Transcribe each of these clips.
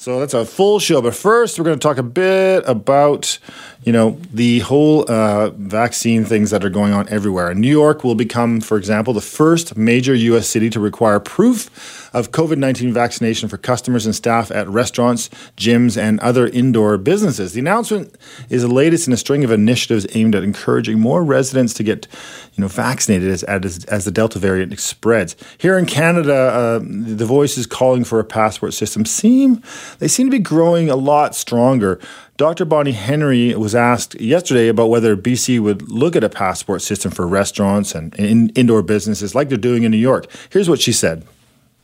So that's a full show. But first, we're going to talk a bit about, you know, the whole uh, vaccine things that are going on everywhere. New York will become, for example, the first major U.S. city to require proof of COVID 19 vaccination for customers and staff at restaurants, gyms, and other indoor businesses. The announcement is the latest in a string of initiatives aimed at encouraging more residents to get, you know, vaccinated as, as, as the Delta variant spreads. Here in Canada, uh, the voices calling for a passport system seem they seem to be growing a lot stronger. Dr. Bonnie Henry was asked yesterday about whether BC would look at a passport system for restaurants and in, indoor businesses like they're doing in New York. Here's what she said.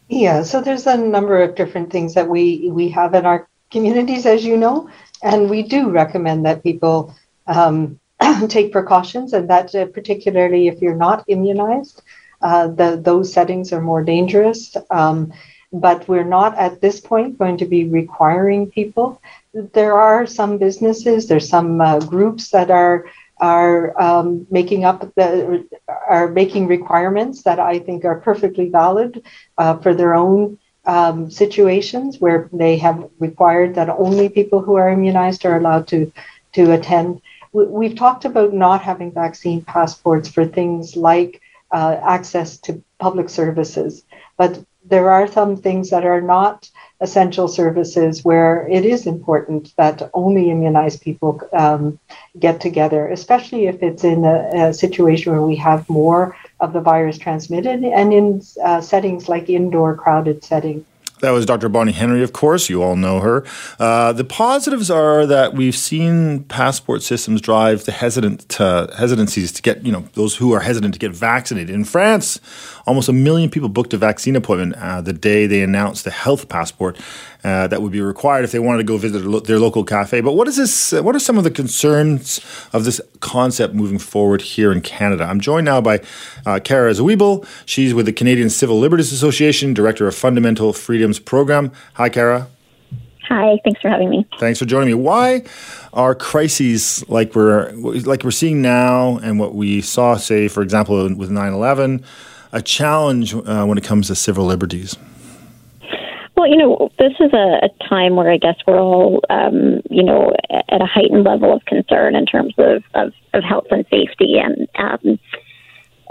Yeah, so there's a number of different things that we we have in our communities, as you know, and we do recommend that people um, take precautions, and that uh, particularly if you're not immunized, uh, the, those settings are more dangerous. Um, but we're not at this point going to be requiring people. There are some businesses, there's some uh, groups that are are um, making up the are making requirements that I think are perfectly valid uh, for their own um, situations where they have required that only people who are immunized are allowed to to attend. We've talked about not having vaccine passports for things like uh, access to public services, but there are some things that are not essential services where it is important that only immunized people um, get together, especially if it's in a, a, situation where we have more of the virus transmitted and in uh, settings like indoor crowded settings. That was Dr. Bonnie Henry, of course. You all know her. Uh, the positives are that we've seen passport systems drive the hesitant uh, hesitancies to get, you know, those who are hesitant to get vaccinated. In France, almost a million people booked a vaccine appointment uh, the day they announced the health passport uh, that would be required if they wanted to go visit their local cafe. But what is this? What are some of the concerns of this concept moving forward here in Canada? I'm joined now by uh, Cara Zwibel. She's with the Canadian Civil Liberties Association, director of Fundamental Freedoms Program. Hi, Cara. Hi, thanks for having me. Thanks for joining me. Why are crises like we're like we're seeing now, and what we saw, say, for example, with 9/11, a challenge uh, when it comes to civil liberties? Well, you know, this is a, a time where I guess we're all, um, you know, at a heightened level of concern in terms of, of, of health and safety, and um,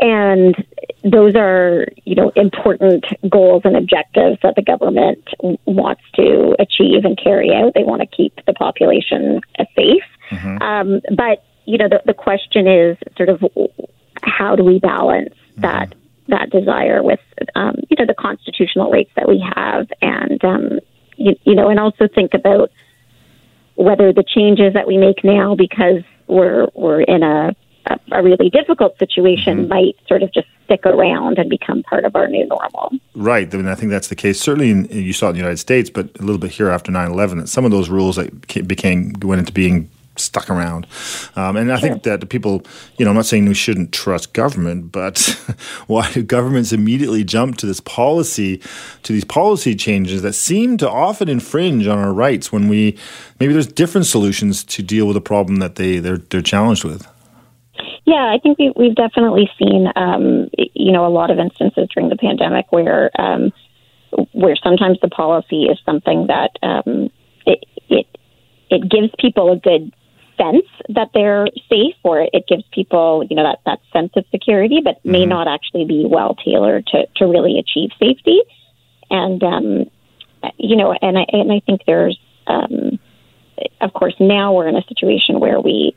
and those are, you know, important goals and objectives that the government wants to achieve and carry out. They want to keep the population safe, mm-hmm. um, but you know, the, the question is sort of how do we balance mm-hmm. that that desire with um, you know the constitutional rights that we have, and um, you, you know, and also think about whether the changes that we make now because we're we're in a a, a really difficult situation mm-hmm. might sort of just stick around and become part of our new normal. Right. I mean, I think that's the case. Certainly, in, you saw it in the United States, but a little bit here after 9-11, that some of those rules that became went into being stuck around. Um, and I sure. think that the people, you know, I'm not saying we shouldn't trust government, but why do governments immediately jump to this policy, to these policy changes that seem to often infringe on our rights when we maybe there's different solutions to deal with a problem that they they're they're challenged with. Yeah, I think we, we've definitely seen, um, you know, a lot of instances during the pandemic where um, where sometimes the policy is something that um, it, it it gives people a good sense that they're safe or it gives people, you know, that, that sense of security, but mm-hmm. may not actually be well tailored to, to really achieve safety. And, um, you know, and I, and I think there's, um, of course, now we're in a situation where we,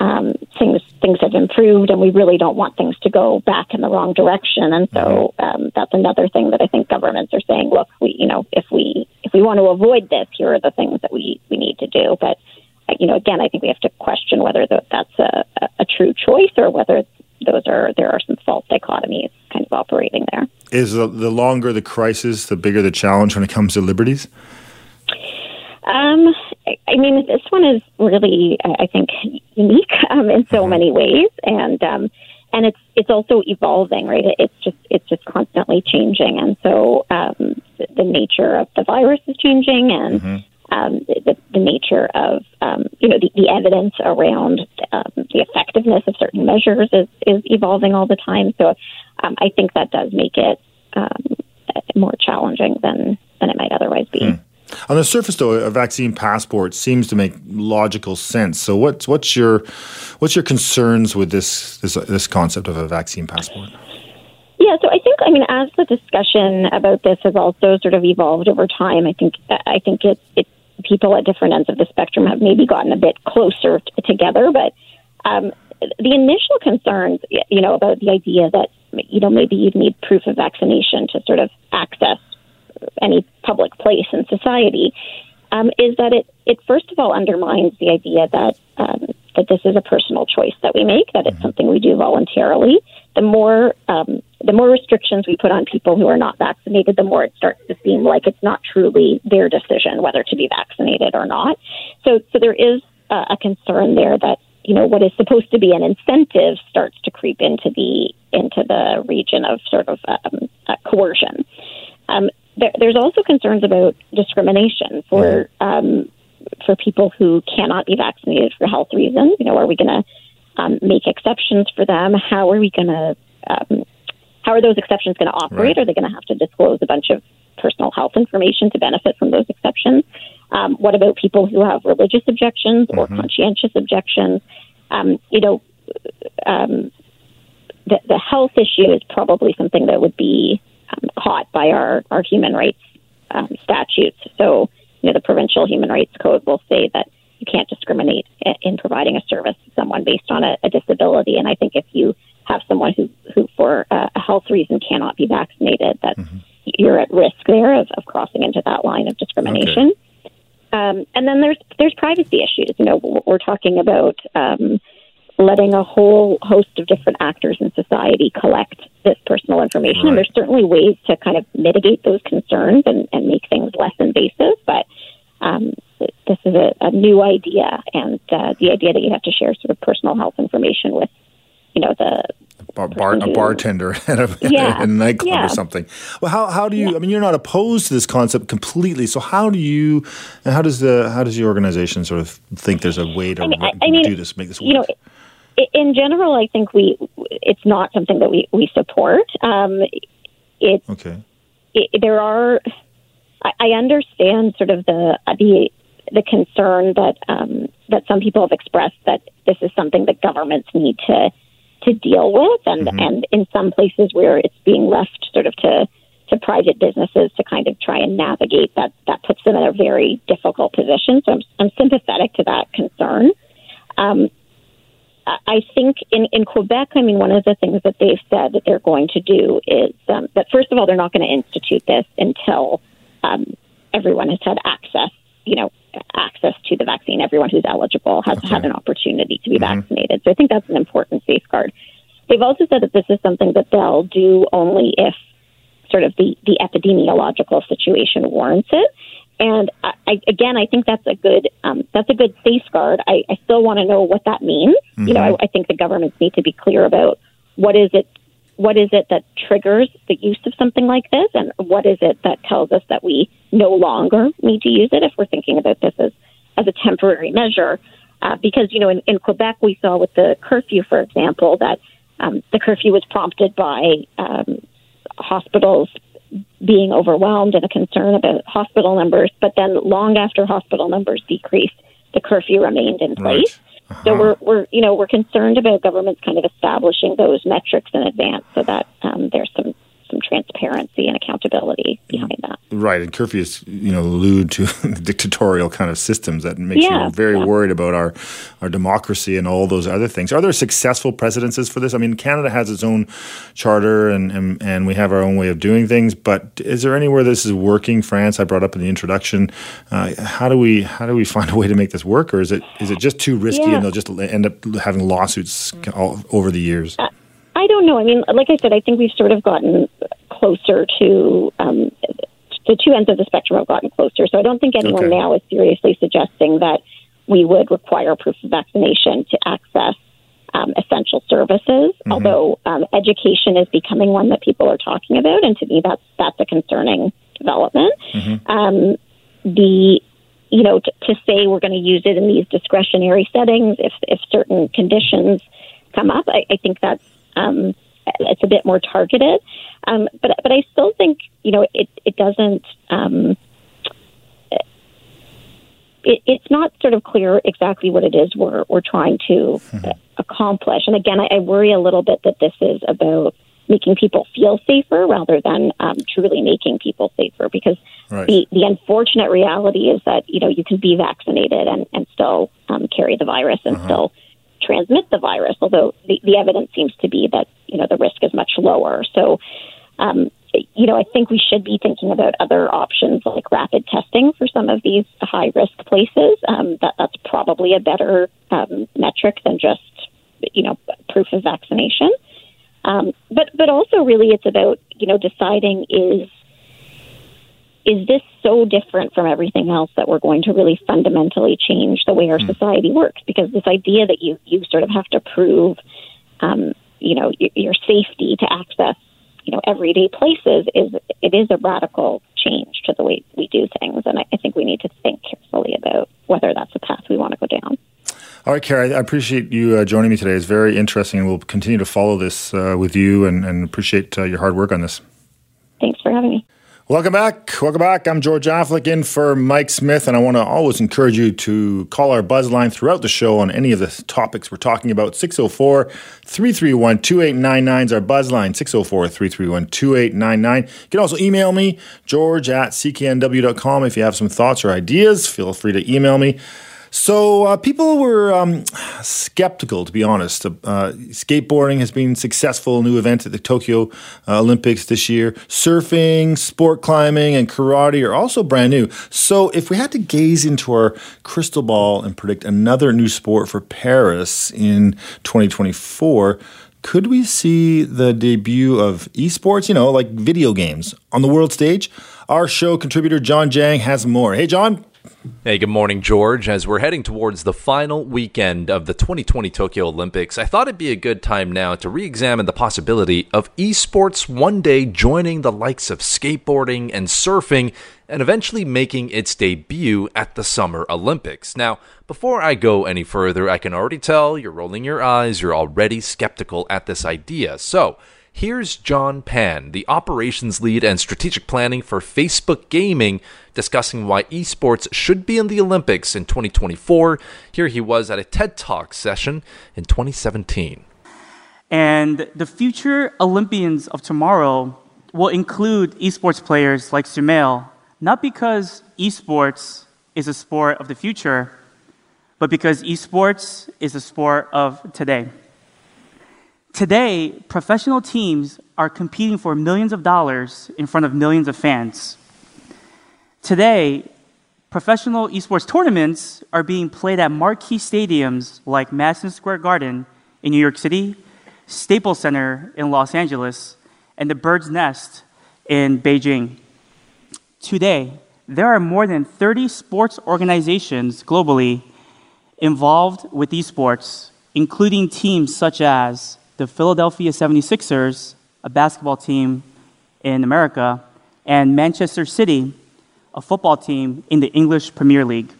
um, things things have improved, and we really don't want things to go back in the wrong direction. And so mm-hmm. um, that's another thing that I think governments are saying. Look, we you know if we if we want to avoid this, here are the things that we we need to do. But you know, again, I think we have to question whether that's a, a true choice or whether those are there are some false dichotomies kind of operating there. Is the, the longer the crisis, the bigger the challenge when it comes to liberties? Um, I mean, this one is really, I think, unique um, in so mm-hmm. many ways, and um, and it's it's also evolving, right? It's just it's just constantly changing, and so um, the, the nature of the virus is changing, and mm-hmm. Um, the, the nature of um, you know the, the evidence around um, the effectiveness of certain measures is is evolving all the time. So um, I think that does make it um, more challenging than than it might otherwise be. Mm. On the surface, though, a vaccine passport seems to make logical sense. So, what's what's your what's your concerns with this this this concept of a vaccine passport? Yeah, so I think I mean as the discussion about this has also sort of evolved over time, I think I think it, it people at different ends of the spectrum have maybe gotten a bit closer t- together, but um, the initial concerns, you know, about the idea that you know maybe you'd need proof of vaccination to sort of access any public place in society, um, is that it, it first of all undermines the idea that um, that this is a personal choice that we make, that it's mm-hmm. something we do voluntarily. The more um, the more restrictions we put on people who are not vaccinated, the more it starts to seem like it's not truly their decision whether to be vaccinated or not. So, so there is uh, a concern there that you know what is supposed to be an incentive starts to creep into the into the region of sort of um, uh, coercion. Um, there, there's also concerns about discrimination for mm-hmm. um, for people who cannot be vaccinated for health reasons. You know, are we going to um, make exceptions for them? How are we going to um, how are those exceptions going to operate? Right. Are they going to have to disclose a bunch of personal health information to benefit from those exceptions? Um, what about people who have religious objections or mm-hmm. conscientious objections? Um, you know, um, the, the health issue is probably something that would be um, caught by our, our human rights um, statutes. So, you know, the provincial human rights code will say that you can't discriminate in providing a service to someone based on a, a disability. And I think if you have someone who, who for a, a health reason cannot be vaccinated, that mm-hmm. you're at risk there of, of crossing into that line of discrimination. Okay. Um, and then there's there's privacy issues. You know, we're talking about um, letting a whole host of different actors in society collect this personal information. Right. And there's certainly ways to kind of mitigate those concerns and, and make things less invasive, but um, this is a, a, new idea, and uh, the idea that you have to share sort of personal health information with, you know, the bar, bar, a bartender at a, yeah. a nightclub yeah. or something. Well, how, how do you? Yeah. I mean, you're not opposed to this concept completely. So how do you? And how does the how does the organization sort of think there's a way to I mean, I mean, do this, make this work? You know, in general, I think we it's not something that we we support. Um, it's okay. It, there are. I, I understand sort of the the the concern that um, that some people have expressed that this is something that governments need to to deal with, and mm-hmm. and in some places where it's being left sort of to to private businesses to kind of try and navigate that that puts them in a very difficult position. So I'm I'm sympathetic to that concern. Um, I think in, in Quebec, I mean, one of the things that they've said that they're going to do is um, that, first of all, they're not going to institute this until um, everyone has had access, you know, access to the vaccine. Everyone who's eligible has okay. had an opportunity to be mm-hmm. vaccinated. So I think that's an important safeguard. They've also said that this is something that they'll do only if sort of the, the epidemiological situation warrants it. And I, again, I think that's a good um, that's a good safeguard. I, I still want to know what that means. Mm-hmm. You know, mm-hmm. I, I think the governments need to be clear about what is it what is it that triggers the use of something like this, and what is it that tells us that we no longer need to use it if we're thinking about this as as a temporary measure. Uh, because you know, in, in Quebec, we saw with the curfew, for example, that um, the curfew was prompted by um, hospitals being overwhelmed and a concern about hospital numbers. But then, long after hospital numbers decreased, the curfew remained in place. Right. Uh-huh. So we're we're you know we're concerned about governments kind of establishing those metrics in advance so that um, there's some some transparency and accountability behind that. Right, and curfews, you know, allude to dictatorial kind of systems that makes yeah, you very yeah. worried about our our democracy and all those other things. Are there successful precedences for this? I mean, Canada has its own charter and and, and we have our own way of doing things, but is there anywhere this is working? France, I brought up in the introduction. Uh, how do we how do we find a way to make this work, or is it is it just too risky yeah. and they'll just end up having lawsuits all, over the years? Uh, I don't know. I mean, like I said, I think we've sort of gotten closer to um, the two ends of the spectrum have gotten closer. So I don't think anyone Okay. now is seriously suggesting that we would require proof of vaccination to access um, essential services. Although um, education is becoming one that people are talking about, and to me, that's that's a concerning development. Um, the you know, to, to say we're going to use it in these discretionary settings if if certain conditions come up, I, I think that's um, it's a bit more targeted. Um, but but I still think you know it it doesn't. Um, it, it's not sort of clear exactly what it is we're we're trying to uh, accomplish. And again, I, I worry a little bit that this is about making people feel safer rather than um, truly making people safer because Right. the, the unfortunate reality is that you know you can be vaccinated and, and still um, carry the virus and still transmit the virus although the, the evidence seems to be that you know the risk is much lower. So um, you know I think we should be thinking about other options like rapid testing for some of these high risk places. Um, that that's probably a better um, metric than just you know proof of vaccination. Um, but but also really it's about you know deciding is is this so different from everything else that we're going to really fundamentally change the way our society works? Because this idea that you you sort of have to prove, um, you know, your, your safety to access, you know, everyday places is it is a radical change to the way we do things, and I, I think we need to think carefully about whether that's a path we want to go down. All right, Cara, I appreciate you uh, joining me today. It's very interesting, and we'll continue to follow this uh, with you and, and appreciate uh, your hard work on this. Thanks for having me. Welcome back. Welcome back. I'm George Affleck in for Mike Smith, and I want to always encourage you to call our buzz line throughout the show on any of the topics we're talking about. 604 331 2899 is our buzz line. 604 331 2899. You can also email me, george at cknw.com. If you have some thoughts or ideas, feel free to email me. So uh, people were um, skeptical, to be honest. Uh, skateboarding has been successful new event at the Tokyo uh, Olympics this year. Surfing, sport climbing, and karate are also brand new. So if we had to gaze into our crystal ball and predict another new sport for Paris in 2024. Could we see the debut of esports, you know, like video games, on the world stage? Our show contributor John Jang has more. Hey, John. Hey, good morning, George. As we're heading towards the final weekend of the 2020 Tokyo Olympics, I thought it'd be a good time now to re examine the possibility of esports one day joining the likes of skateboarding and surfing and eventually making its debut at the Summer Olympics. Now, before I go any further, I can already tell you're rolling your eyes, you're already skeptical at this idea. So, Here's John Pan, the operations lead and strategic planning for Facebook Gaming, discussing why esports should be in the Olympics in 2024. Here he was at a TED Talk session in 2017. And the future Olympians of tomorrow will include esports players like Sumail, not because esports is a sport of the future, but because esports is a sport of today. Today, professional teams are competing for millions of dollars in front of millions of fans. Today, professional esports tournaments are being played at marquee stadiums like Madison Square Garden in New York City, Staples Center in Los Angeles, and the Bird's Nest in Beijing. Today, there are more than 30 sports organizations globally involved with esports, including teams such as the Philadelphia 76ers, a basketball team in America, and Manchester City, a football team in the English Premier League.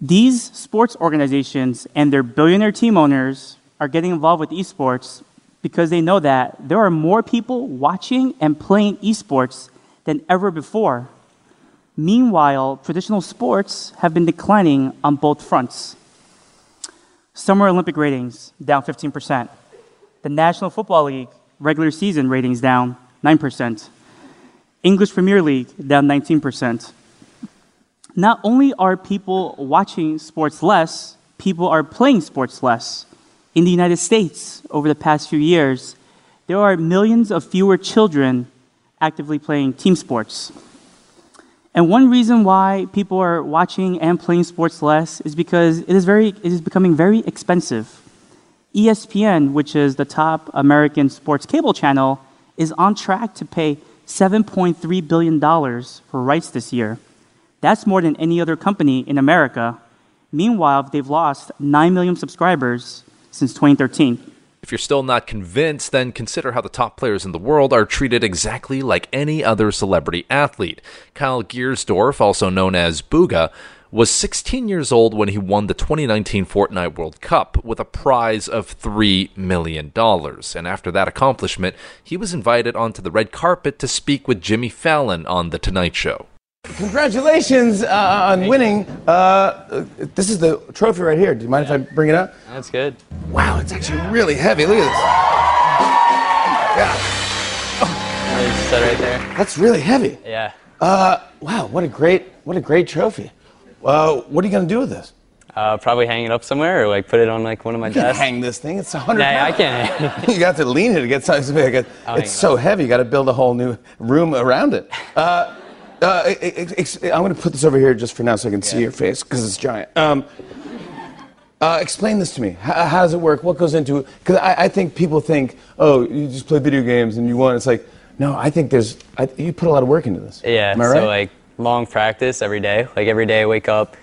These sports organizations and their billionaire team owners are getting involved with esports because they know that there are more people watching and playing esports than ever before. Meanwhile, traditional sports have been declining on both fronts. Summer Olympic ratings down 15%. The National Football League regular season ratings down 9%. English Premier League down 19%. Not only are people watching sports less, people are playing sports less. In the United States, over the past few years, there are millions of fewer children actively playing team sports. And one reason why people are watching and playing sports less is because it is, very, it is becoming very expensive. ESPN, which is the top American sports cable channel, is on track to pay $7.3 billion for rights this year. That's more than any other company in America. Meanwhile, they've lost 9 million subscribers since 2013. If you're still not convinced, then consider how the top players in the world are treated exactly like any other celebrity athlete. Kyle Giersdorf, also known as Bugha, was 16 years old when he won the 2019 Fortnite World Cup with a prize of $3 million. And after that accomplishment, he was invited onto the red carpet to speak with Jimmy Fallon on The Tonight Show. Congratulations uh, on winning. Uh, this is the trophy right here. Do you mind if I bring it up? That's good. Wow, it's actually really heavy. Look at this. Yeah. Really set right there. That's really heavy. Yeah. Uh, wow, what a great, what a great trophy. Uh, what are you going to do with this? Uh, probably hang it up somewhere or like put it on like one of my You desks. hang this thing. It's a hundred. Nah, I can't. Hang. You got to lean it to get something big. It- I'll hang It's so heavy. You got to build a whole new room around it. Uh, I'm going to put this over here just for now so I can see your face because it's giant. Um, uh, explain this to me. How, how does it work? What goes into it? Because I, I think people think, oh, you just play video games and you won. It's like, no, I think there's, I, you put a lot of work into this. Yeah. Am I right? so like long practice every day. Like every day I wake up,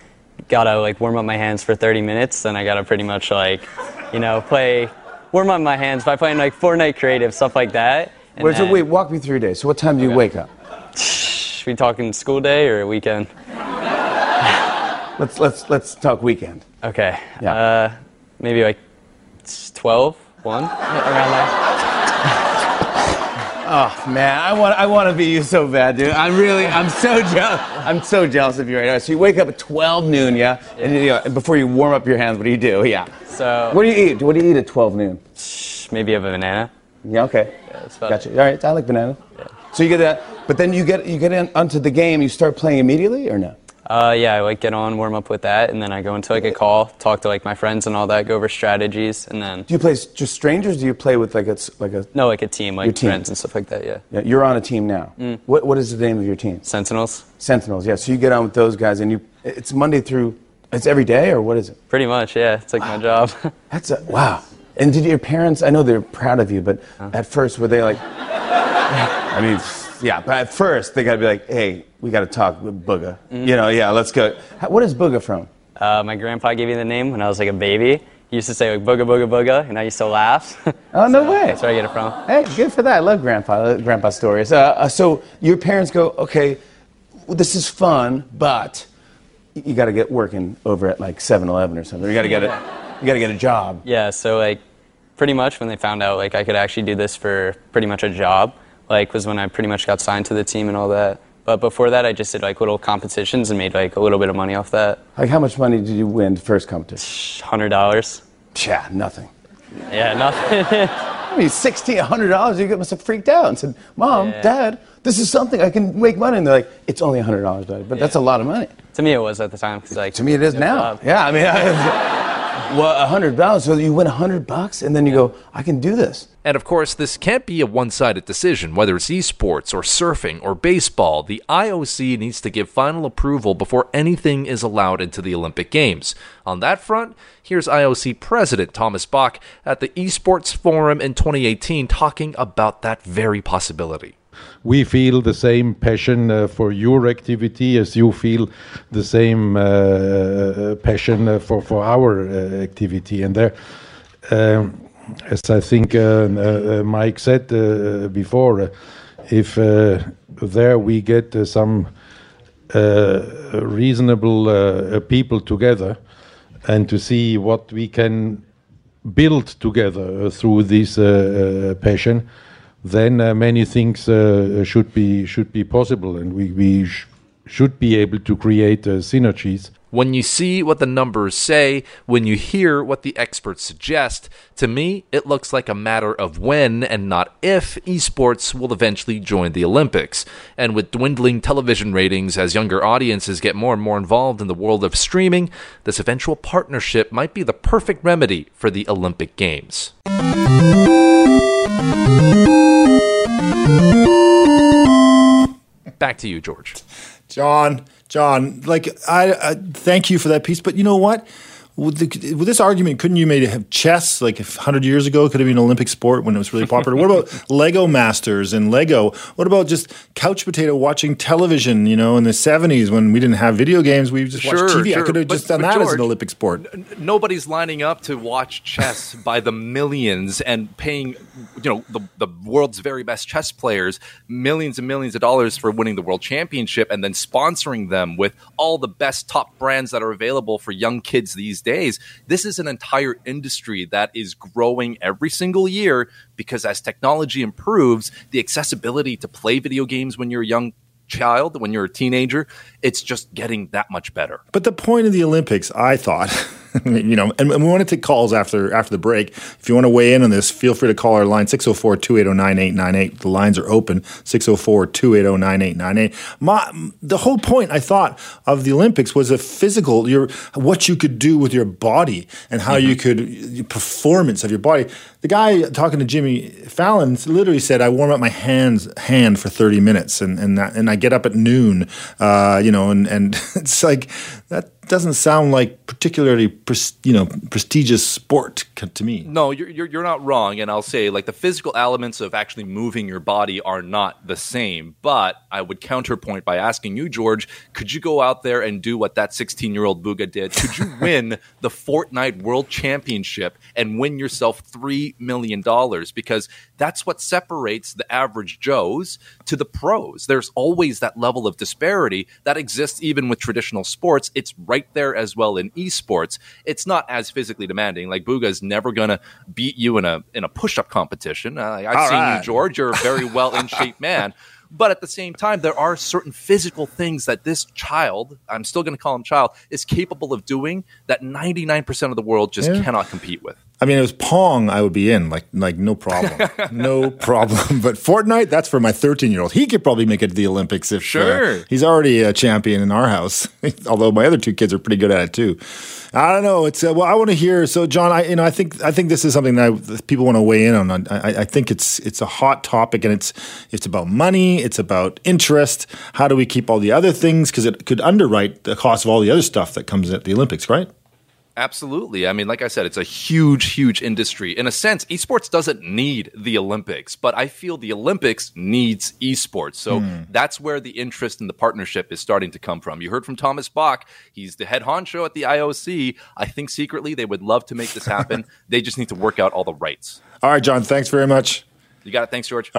gotta like warm up my hands for 30 minutes. Then I gotta pretty much like, you know, play, warm up my hands by playing like Fortnite creative, stuff like that. And wait, so wait, walk me through your day. So what time do you Okay. wake up? we talking school day or weekend? Let's, let's, let's talk weekend. Okay. Yeah. Uh, maybe like 12, 1, around there. Oh man, I want I want to be you so bad, dude. I'm really I'm so jealous. I'm so jealous of you right now. So you wake up at 12 noon, yeah, and you know, before you warm up your hands, what do you do? Yeah. So What do you eat? What do you eat at 12 noon? maybe have a banana. Yeah, okay. that's about gotcha. it. All right, I like banana. Yeah. So you get that, but then you get you get in, onto the game. You start playing immediately or no? Uh, yeah, I like get on, warm up with that, and then I go into like a call, talk to like my friends and all that, go over strategies, and then Do you play just strangers? Do you play with like a like a? no, like a team, like team. friends and stuff like that. Yeah, Yeah, you're on a team now. What what is the name of your team? Sentinels, Sentinels. Yeah. So you get on with those guys, and you it's Monday through. It's every day, or what is it? pretty much. Yeah, it's like my job. That's a wow. And did your parents? I know they're proud of you, but at first were they like? I mean, yeah. But at first they got to be like, "Hey, we got to talk with Bugha." You know, yeah. Let's go. What is Bugha from? uh, my grandpa gave me the name when I was like a baby. He used to say like booga booga booga, and I used to laugh. Oh no way! That's where I get it from. Hey, good for that. I love grandpa. I love grandpa stories. Uh, uh, so your parents go, okay, well, this is fun, but you got to get working over at like 7-Eleven or something. You got to get a, you got to get a job. Yeah, so like pretty much when they found out like I could actually do this for pretty much a job, like was when I pretty much got signed to the team and all that. But before that, I just did like little competitions and made like a little bit of money off that. Like, how much money did you win the first competition? Hundred dollars. Yeah, nothing. Yeah, nothing. I mean, sixteen, a hundred dollars. You must have freaked out and said, "Mom, Yeah. Dad, this is something I can make money." And they're like, "It's only a hundred dollars, but that's a lot of money." to me, it was at the time because like To me, it is now. job. Yeah, I mean, well, a hundred dollars. So you win a hundred bucks, and then you go, "I can do this." And of course, this can't be a one sided decision, whether it's esports or surfing or baseball. The IOC needs to give final approval before anything is allowed into the Olympic Games. On that front, here's IOC President Thomas Bach at the Esports Forum in 2018 talking about that very possibility. We feel the same passion uh, for your activity as you feel the same uh, passion uh, for for our uh, activity. And there um, as i think uh, uh, mike said uh, before uh, if uh, there we get uh, some uh, reasonable uh, people together and to see what we can build together uh, through this uh, uh, passion, then uh, many things uh, should be should be possible, and we we sh- should be able to create uh, synergies. When you see what the numbers say, when you hear what the experts suggest, to me, it looks like a matter of when and not if esports will eventually join the Olympics. And with dwindling television ratings as younger audiences get more and more involved in the world of streaming, this eventual partnership might be the perfect remedy for the Olympic Games. Back to you, George. John, John, like I, I thank you for that piece, but you know what? With, the, with this argument, couldn't you maybe have chess like 100 years ago could have been an Olympic sport when it was really popular? what about Lego Masters and Lego? What about just couch potato watching television, you know, in the 70s when we didn't have video games? We just Sure, watched TV. I could have But- just done but that as an Olympic sport. nobody's lining up to watch chess by the millions and paying you know the, the world's very best chess players millions and millions of dollars for winning the world championship and then sponsoring them with all the best top brands that are available for young kids these days this is an entire industry that is growing every single year because as technology improves the accessibility to play video games when you're a young child when you're a teenager it's just getting that much better. But the point of the Olympics, I thought, you know, and, and we want to take calls after after the break. If you want to weigh in on this, feel free to call our line 604 280 9898. The lines are open 604 280 9898. My The whole point, I thought, of the Olympics was a physical, your what you could do with your body and how you could, performance of your body. The guy talking to Jimmy Fallon literally said, I warm up my hands hand for 30 minutes and, and, that, and I get up at noon, uh, you know, and, and it's like, that doesn't sound like particularly, pres- you know, prestigious sport to me. No, you're, you're you're not wrong, and I'll say like the physical elements of actually moving your body are not the same. But I would counterpoint by asking you, George, could you go out there and do what that 16 year old Bugha did? Could you win the Fortnite World Championship and win yourself three million dollars? Because that's what separates the average Joes to the pros. There's always that level of disparity that exists even with traditional sports. It's right there as well in esports. It's not as physically demanding. Like Bugha is never gonna beat you in a in a push up competition. Uh, I've All seen right. you, George. You're a very well in shape man. But at the same time, there are certain physical things that this child, I'm still going to call him child, is capable of doing that 99% of the world just Yeah. cannot compete with. I mean, it was Pong, I would be in, like, like no problem, no problem. But Fortnite, that's for my 13 year old. He could probably make it to the Olympics if uh, Sure. he's already a champion in our house. Although my other two kids are pretty good at it too. I don't know. It's uh, well, I want to hear. So, John, I you know, I think I think this is something that, I, that people want to weigh in on. I, I- I think it's it's a hot topic, and it's it's about money, it's about interest. How do we keep all the other things? Because it could underwrite the cost of all the other stuff that comes at the Olympics, right? Absolutely. I mean, like I said, it's a huge, huge industry. In a sense, esports doesn't need the Olympics, but I feel the Olympics needs esports. So hmm. that's where the interest and the partnership is starting to come from. You heard from Thomas Bach. He's the head honcho at the IOC. I think secretly they would love to make this happen. they just need to work out all the rights. All right, John. Thanks very much. You got it. Thanks, George.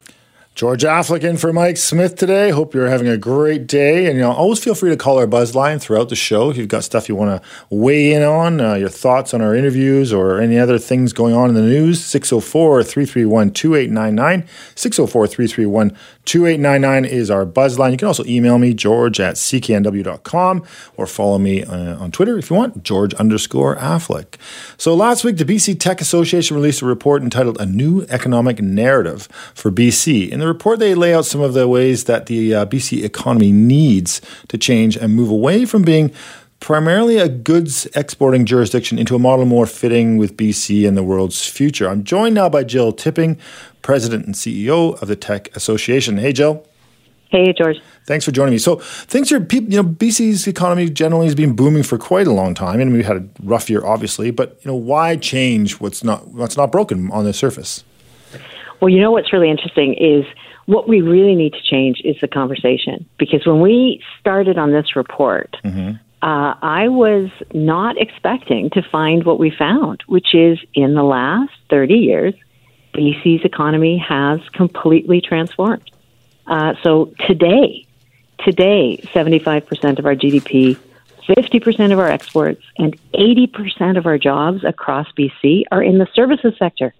George Affleck in for Mike Smith today. Hope you're having a great day. And you know, always feel free to call our buzz line throughout the show if you've got stuff you want to weigh in on, uh, your thoughts on our interviews or any other things going on in the news. 604 331 2899. 604 331 2899 is our buzz line. You can also email me, george at cknw.com, or follow me uh, on Twitter if you want, George underscore Affleck. So last week, the BC Tech Association released a report entitled A New Economic Narrative for BC. The report, they lay out some of the ways that the uh, BC economy needs to change and move away from being primarily a goods exporting jurisdiction into a model more fitting with BC and the world's future. I'm joined now by Jill Tipping, President and CEO of the Tech Association. Hey, Jill. Hey, George. Thanks for joining me. So things are, you know, BC's economy generally has been booming for quite a long time, and we had a rough year, obviously. But you know, why change what's not what's not broken on the surface? Well, you know what's really interesting is what we really need to change is the conversation. Because when we started on this report, uh, I was not expecting to find what we found, which is in the last 30 years, BC's economy has completely transformed. Uh, so today, today, 75% of our GDP, 50% of our exports, and 80% of our jobs across BC are in the services sector.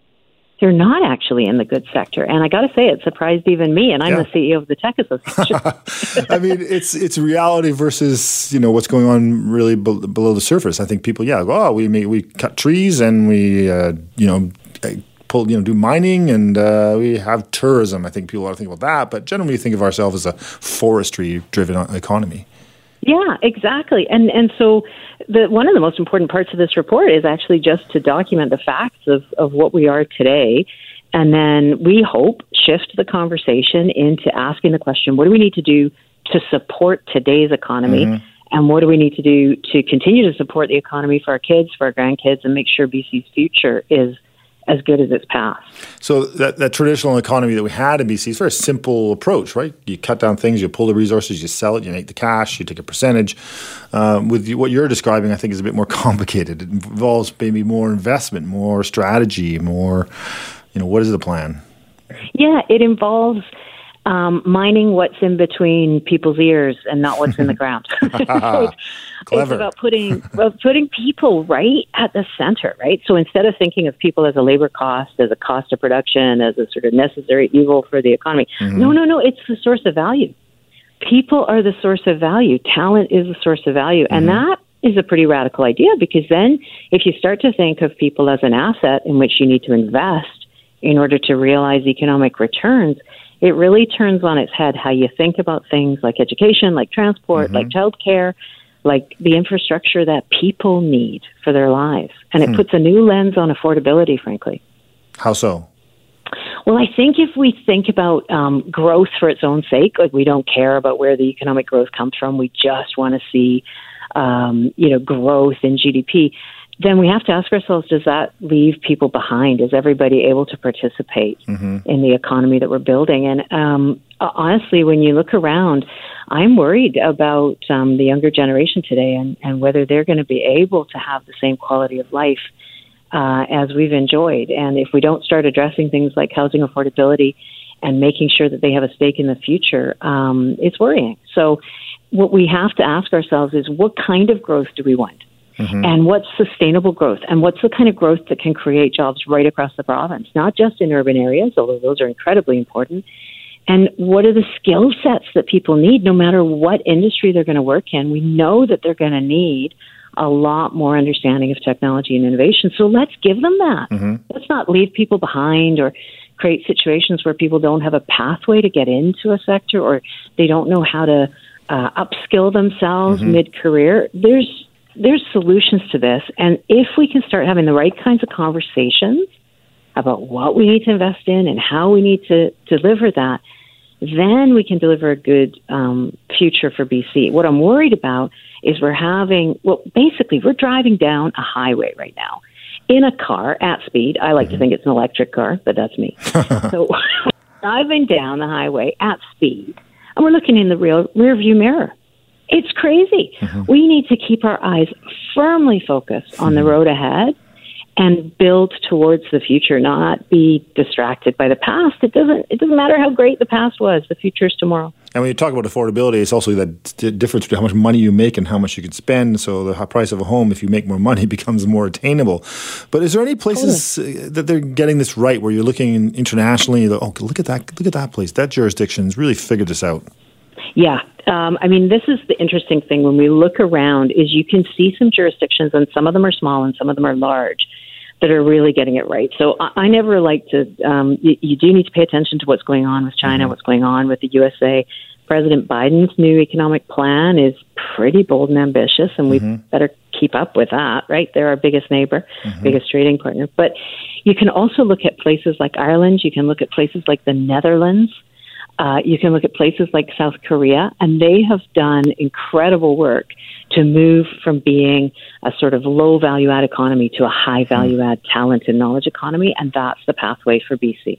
They're not actually in the good sector. And I got to say, it surprised even me. And I'm Yeah. the CEO of the Tech Association. I mean, it's it's reality versus you know what's going on really be- below the surface. I think people, yeah, go, oh, we may, we cut trees and we uh, you know uh, pull you know do mining and uh, we have tourism. I think people ought to think about that, but generally we think of ourselves as a forestry driven economy. Yeah, exactly. And and so the one of the most important parts of this report is actually just to document the facts of, of what we are today. And then we hope shift the conversation into asking the question, what do we need to do to support today's economy mm-hmm. and what do we need to do to continue to support the economy for our kids, for our grandkids, and make sure BC's future is as good as its past. So that, that traditional economy that we had in BC is a very simple approach, right? You cut down things, you pull the resources, you sell it, you make the cash, you take a percentage. Um, with what you're describing, I think is a bit more complicated. It involves maybe more investment, more strategy, more, you know, what is the plan? Yeah, it involves um, mining what's in between people's ears and not what's in the ground. so it's, it's, about putting well, putting people right at the center, right? So instead of thinking of people as a labor cost, as a cost of production, as a sort of necessary evil for the economy, mm-hmm. no, no, no, it's the source of value. People are the source of value. Talent is the source of value, mm-hmm. and that is a pretty radical idea because then if you start to think of people as an asset in which you need to invest in order to realize economic returns, it really turns on its head how you think about things like education, like transport, mm-hmm. like childcare, like the infrastructure that people need for their lives. And it hmm. puts a new lens on affordability, frankly. How so? Well, I think if we think about um, growth for its own sake, like we don't care about where the economic growth comes from, we just want to see, um, you know, growth in GDP then we have to ask ourselves does that leave people behind? Is everybody able to participate mm-hmm. in the economy that we're building? And um, honestly, when you look around, I'm worried about um, the younger generation today and, and whether they're going to be able to have the same quality of life uh, as we've enjoyed. And if we don't start addressing things like housing affordability and making sure that they have a stake in the future, um, it's worrying. So, what we have to ask ourselves is what kind of growth do we want? Mm-hmm. And what's sustainable growth? And what's the kind of growth that can create jobs right across the province, not just in urban areas, although those are incredibly important. And what are the skill sets that people need, no matter what industry they're going to work in? We know that they're going to need a lot more understanding of technology and innovation. So let's give them that. Mm-hmm. Let's not leave people behind or create situations where people don't have a pathway to get into a sector or they don't know how to uh, upskill themselves mm-hmm. mid career. There's there's solutions to this. And if we can start having the right kinds of conversations about what we need to invest in and how we need to deliver that, then we can deliver a good um, future for BC. What I'm worried about is we're having, well, basically, we're driving down a highway right now in a car at speed. I like mm-hmm. to think it's an electric car, but that's me. so driving down the highway at speed, and we're looking in the real rear view mirror it's crazy. Mm-hmm. We need to keep our eyes firmly focused on the mm-hmm. road ahead and build towards the future, not be distracted by the past. It doesn't it doesn't matter how great the past was, the future is tomorrow. And when you talk about affordability, it's also that difference between how much money you make and how much you can spend. So the price of a home, if you make more money, becomes more attainable. But is there any places totally. Uh, that they're getting this right, where you're looking internationally? Oh, look at that! Look at that place. That jurisdiction's really figured this out. Yeah, um, I mean, this is the interesting thing when we look around is you can see some jurisdictions, and some of them are small and some of them are large, that are really getting it right. So I, I never like to. Um, you, you do need to pay attention to what's going on with China, mm-hmm. what's going on with the USA. President Biden's new economic plan is pretty bold and ambitious, and we mm-hmm. better keep up with that, right? They're our biggest neighbor, mm-hmm. biggest trading partner. But you can also look at places like Ireland. You can look at places like the Netherlands uh, you can look at places like South Korea, and they have done incredible work to move from being a sort of low value add economy to a high value add talent and knowledge economy, and that's the pathway for BC.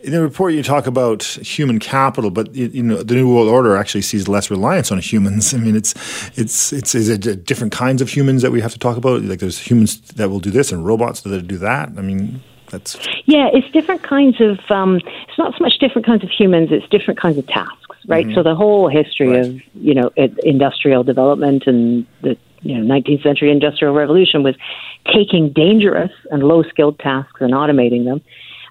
In the report, you talk about human capital, but you know the New World Order actually sees less reliance on humans. I mean, it's it's it's is it different kinds of humans that we have to talk about? Like there's humans that will do this and robots that do that. I mean, that's yeah, it's different kinds of. Um, it's not so much different kinds of humans; it's different kinds of tasks, right? Mm-hmm. So the whole history right. of you know industrial development and the you know 19th century industrial revolution was taking dangerous and low skilled tasks and automating them.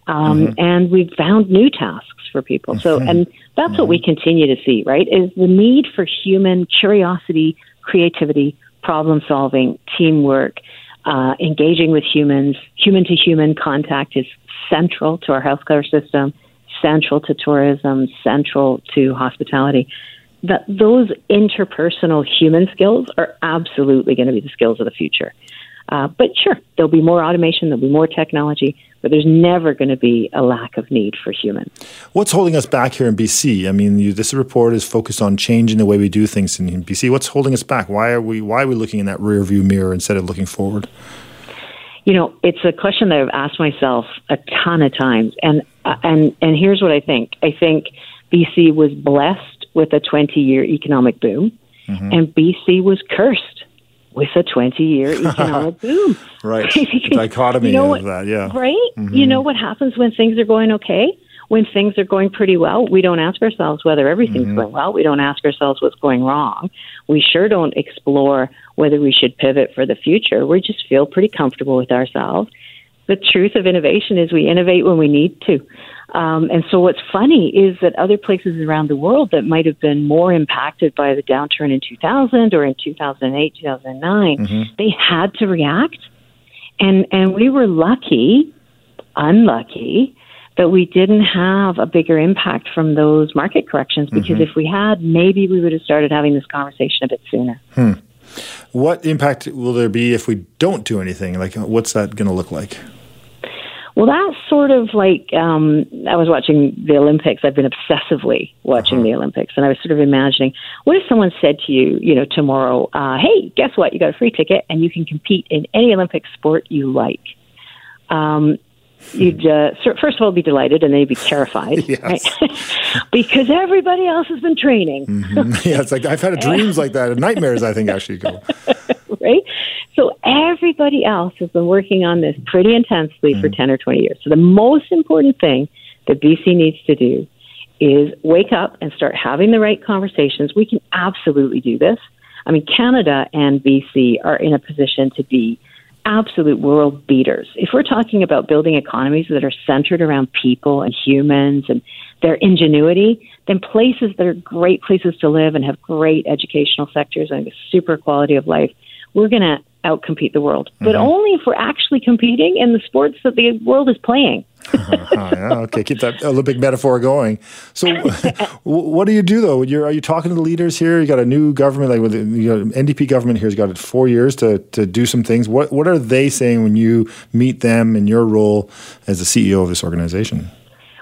Um, mm-hmm. And we've found new tasks for people. Mm-hmm. So, and that's what we mm-hmm. continue to see, right? Is the need for human curiosity, creativity, problem solving, teamwork, uh, engaging with humans, human to human contact is central to our healthcare system, central to tourism, central to hospitality. That those interpersonal human skills are absolutely going to be the skills of the future. Uh, but sure, there'll be more automation, there'll be more technology, but there's never going to be a lack of need for humans. What's holding us back here in BC? I mean, you, this report is focused on changing the way we do things in, in BC. What's holding us back? Why are we why are we looking in that rear view mirror instead of looking forward? You know, it's a question that I've asked myself a ton of times, and uh, and and here's what I think. I think BC was blessed with a 20 year economic boom, mm-hmm. and BC was cursed with a 20 year economic boom. right. dichotomy you know of that, yeah. Right? Mm-hmm. You know what happens when things are going okay? When things are going pretty well, we don't ask ourselves whether everything's mm-hmm. going well. We don't ask ourselves what's going wrong. We sure don't explore whether we should pivot for the future. We just feel pretty comfortable with ourselves. The truth of innovation is we innovate when we need to. Um, and so what's funny is that other places around the world that might have been more impacted by the downturn in 2000 or in 2008, 2009, mm-hmm. they had to react. And, and we were lucky, unlucky, that we didn't have a bigger impact from those market corrections because mm-hmm. if we had, maybe we would have started having this conversation a bit sooner. Hmm. What impact will there be if we don't do anything? Like, what's that going to look like? Well, that's sort of like um, I was watching the Olympics. I've been obsessively watching uh-huh. the Olympics, and I was sort of imagining what if someone said to you, you know, tomorrow, uh, "Hey, guess what? You got a free ticket, and you can compete in any Olympic sport you like." Um, you'd uh, first of all be delighted, and then you'd be terrified, right? because everybody else has been training. mm-hmm. Yeah, it's like I've had dreams like that, and nightmares. I think actually go right? So everybody else has been working on this pretty intensely mm for 10 or 20 years. So the most important thing that BC needs to do is wake up and start having the right conversations. We can absolutely do this. I mean, Canada and BC are in a position to be absolute world beaters. If we're talking about building economies that are centered around people and humans and their ingenuity, then places that are great places to live and have great educational sectors and a super quality of life we're going to outcompete the world, but mm-hmm. only if we're actually competing in the sports that the world is playing. uh, yeah, okay, keep that Olympic metaphor going. So, what do you do though? You're, are you talking to the leaders here? You got a new government, like with the you know, NDP government here has got four years to, to do some things. What what are they saying when you meet them in your role as the CEO of this organization?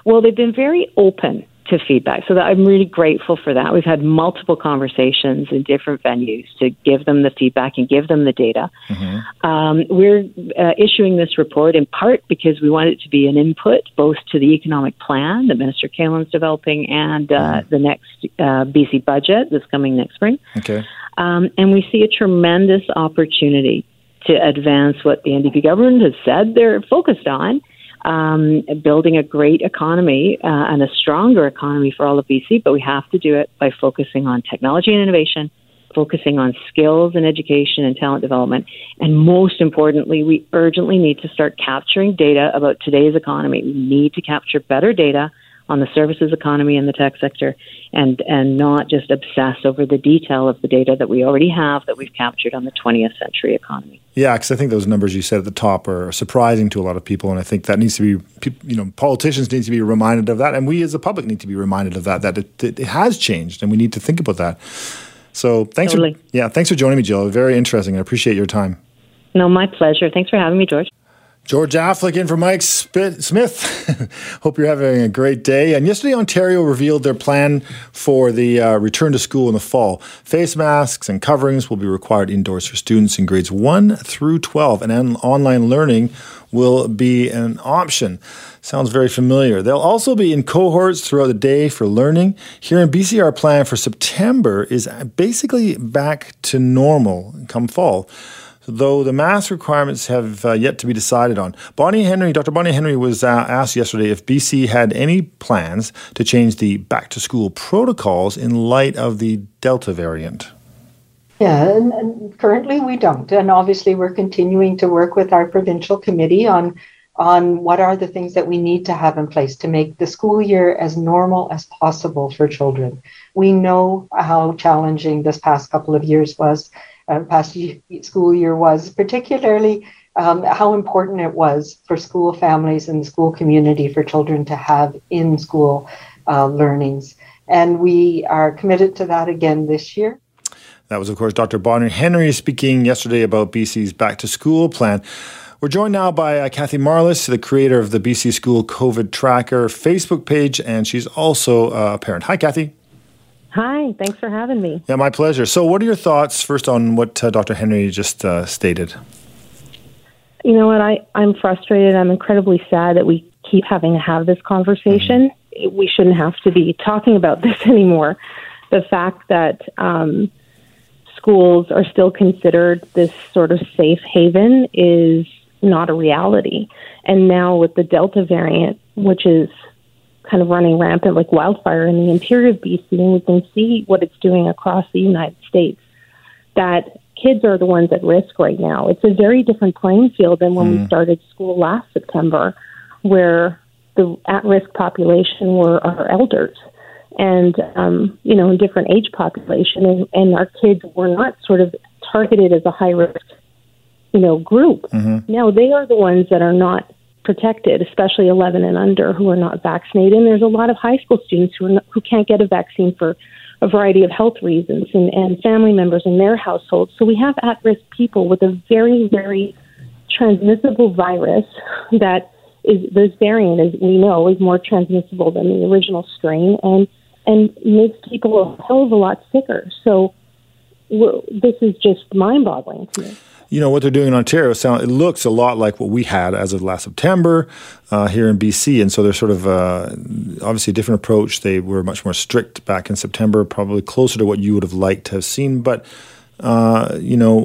Well, they've been very open to feedback. So that I'm really grateful for that. We've had multiple conversations in different venues to give them the feedback and give them the data. Mm-hmm. Um, we're uh, issuing this report in part because we want it to be an input both to the economic plan that Minister Kahlon's developing and uh, mm-hmm. the next uh, BC budget that's coming next spring. Okay. Um, and we see a tremendous opportunity to advance what the NDP government has said they're focused on um, building a great economy uh, and a stronger economy for all of BC, but we have to do it by focusing on technology and innovation, focusing on skills and education and talent development, and most importantly, we urgently need to start capturing data about today's economy. We need to capture better data on the services economy and the tech sector and, and not just obsess over the detail of the data that we already have that we've captured on the 20th century economy. Yeah, because I think those numbers you said at the top are surprising to a lot of people, and I think that needs to be, you know, politicians need to be reminded of that, and we as a public need to be reminded of that, that it, it has changed, and we need to think about that. So thanks totally. for yeah, thanks for joining me, Jill. Very interesting. I appreciate your time. No, my pleasure. Thanks for having me, George. George Affleck in for Mike Smith. Hope you're having a great day. And yesterday, Ontario revealed their plan for the uh, return to school in the fall. Face masks and coverings will be required indoors for students in grades 1 through 12, and on- online learning will be an option. Sounds very familiar. They'll also be in cohorts throughout the day for learning. Here in BC, our plan for September is basically back to normal come fall though the mask requirements have uh, yet to be decided on. Bonnie Henry, Dr. Bonnie Henry was uh, asked yesterday if BC had any plans to change the back to school protocols in light of the Delta variant. Yeah, and, and currently we don't. And obviously, we're continuing to work with our provincial committee on on what are the things that we need to have in place to make the school year as normal as possible for children. We know how challenging this past couple of years was uh, past school year was, particularly um, how important it was for school families and the school community for children to have in school uh, learnings. And we are committed to that again this year. That was, of course, Dr. Bonnie Henry speaking yesterday about BC's back to school plan. We're joined now by uh, Kathy Marliss, the creator of the BC School COVID Tracker Facebook page, and she's also uh, a parent. Hi, Kathy. Hi, thanks for having me. Yeah, my pleasure. So, what are your thoughts first on what uh, Dr. Henry just uh, stated? You know what? I, I'm frustrated. I'm incredibly sad that we keep having to have this conversation. Mm-hmm. We shouldn't have to be talking about this anymore. The fact that um, schools are still considered this sort of safe haven is not a reality. And now with the Delta variant, which is kind of running rampant like wildfire in the interior of BC, and we can see what it's doing across the United States, that kids are the ones at risk right now. It's a very different playing field than when mm. we started school last September, where the at risk population were our elders and um, you know, in different age population, and, and our kids were not sort of targeted as a high risk you know, group. Mm-hmm. Now they are the ones that are not protected, especially 11 and under who are not vaccinated. And there's a lot of high school students who not, who can't get a vaccine for a variety of health reasons and, and family members in their households. So we have at-risk people with a very, very transmissible virus that is this variant, as we know, is more transmissible than the original strain and and makes people a hell of a lot sicker. So this is just mind-boggling to me you know what they're doing in Ontario. Sound it looks a lot like what we had as of last September uh, here in BC, and so they're sort of uh, obviously a different approach. They were much more strict back in September, probably closer to what you would have liked to have seen. But uh, you know,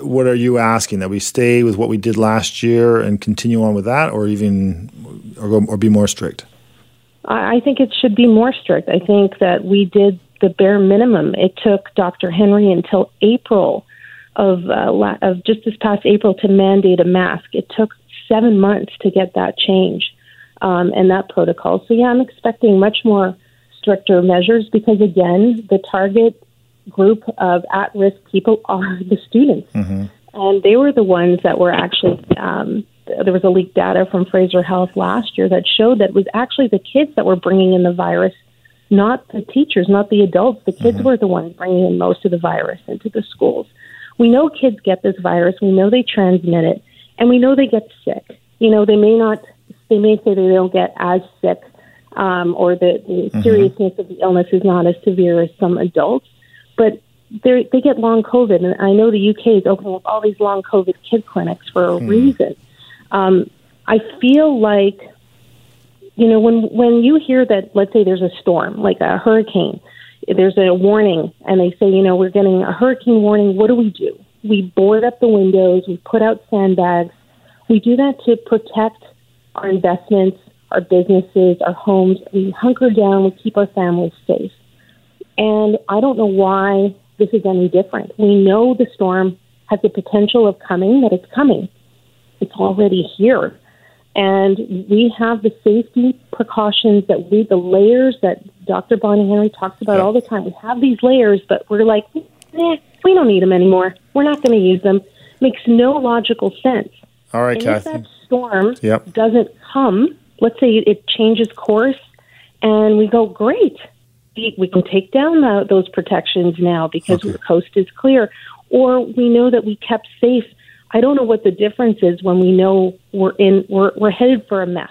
what are you asking that we stay with what we did last year and continue on with that, or even or, go, or be more strict? I think it should be more strict. I think that we did the bare minimum. It took Dr. Henry until April of uh, of just this past April to mandate a mask. It took seven months to get that change um, and that protocol. So yeah, I'm expecting much more stricter measures because again, the target group of at-risk people are the students, mm-hmm. and they were the ones that were actually. Um, there was a leaked data from Fraser Health last year that showed that it was actually the kids that were bringing in the virus, not the teachers, not the adults. The kids mm-hmm. were the ones bringing in most of the virus into the schools we know kids get this virus, we know they transmit it, and we know they get sick. You know, they may not, they may say they don't get as sick, um, or the, the mm-hmm. seriousness of the illness is not as severe as some adults, but they they get long COVID, and I know the UK is opening up all these long COVID kid clinics for a mm. reason. Um, I feel like, you know, when when you hear that, let's say there's a storm, like a hurricane, there's a warning and they say, you know, we're getting a hurricane warning. What do we do? We board up the windows, we put out sandbags. We do that to protect our investments, our businesses, our homes. We hunker down, we keep our families safe. And I don't know why this is any different. We know the storm has the potential of coming, that it's coming. It's already here. And we have the safety precautions that we, the layers that Dr. Bonnie Henry talks about all the time. We have these layers, but we're like, eh, we don't need them anymore. We're not going to use them. Makes no logical sense. All right, and Kathy. If that storm yep. doesn't come, let's say it changes course, and we go, great, we can take down the, those protections now because okay. the coast is clear. Or we know that we kept safe I don't know what the difference is when we know we're in we're we're headed for a mess.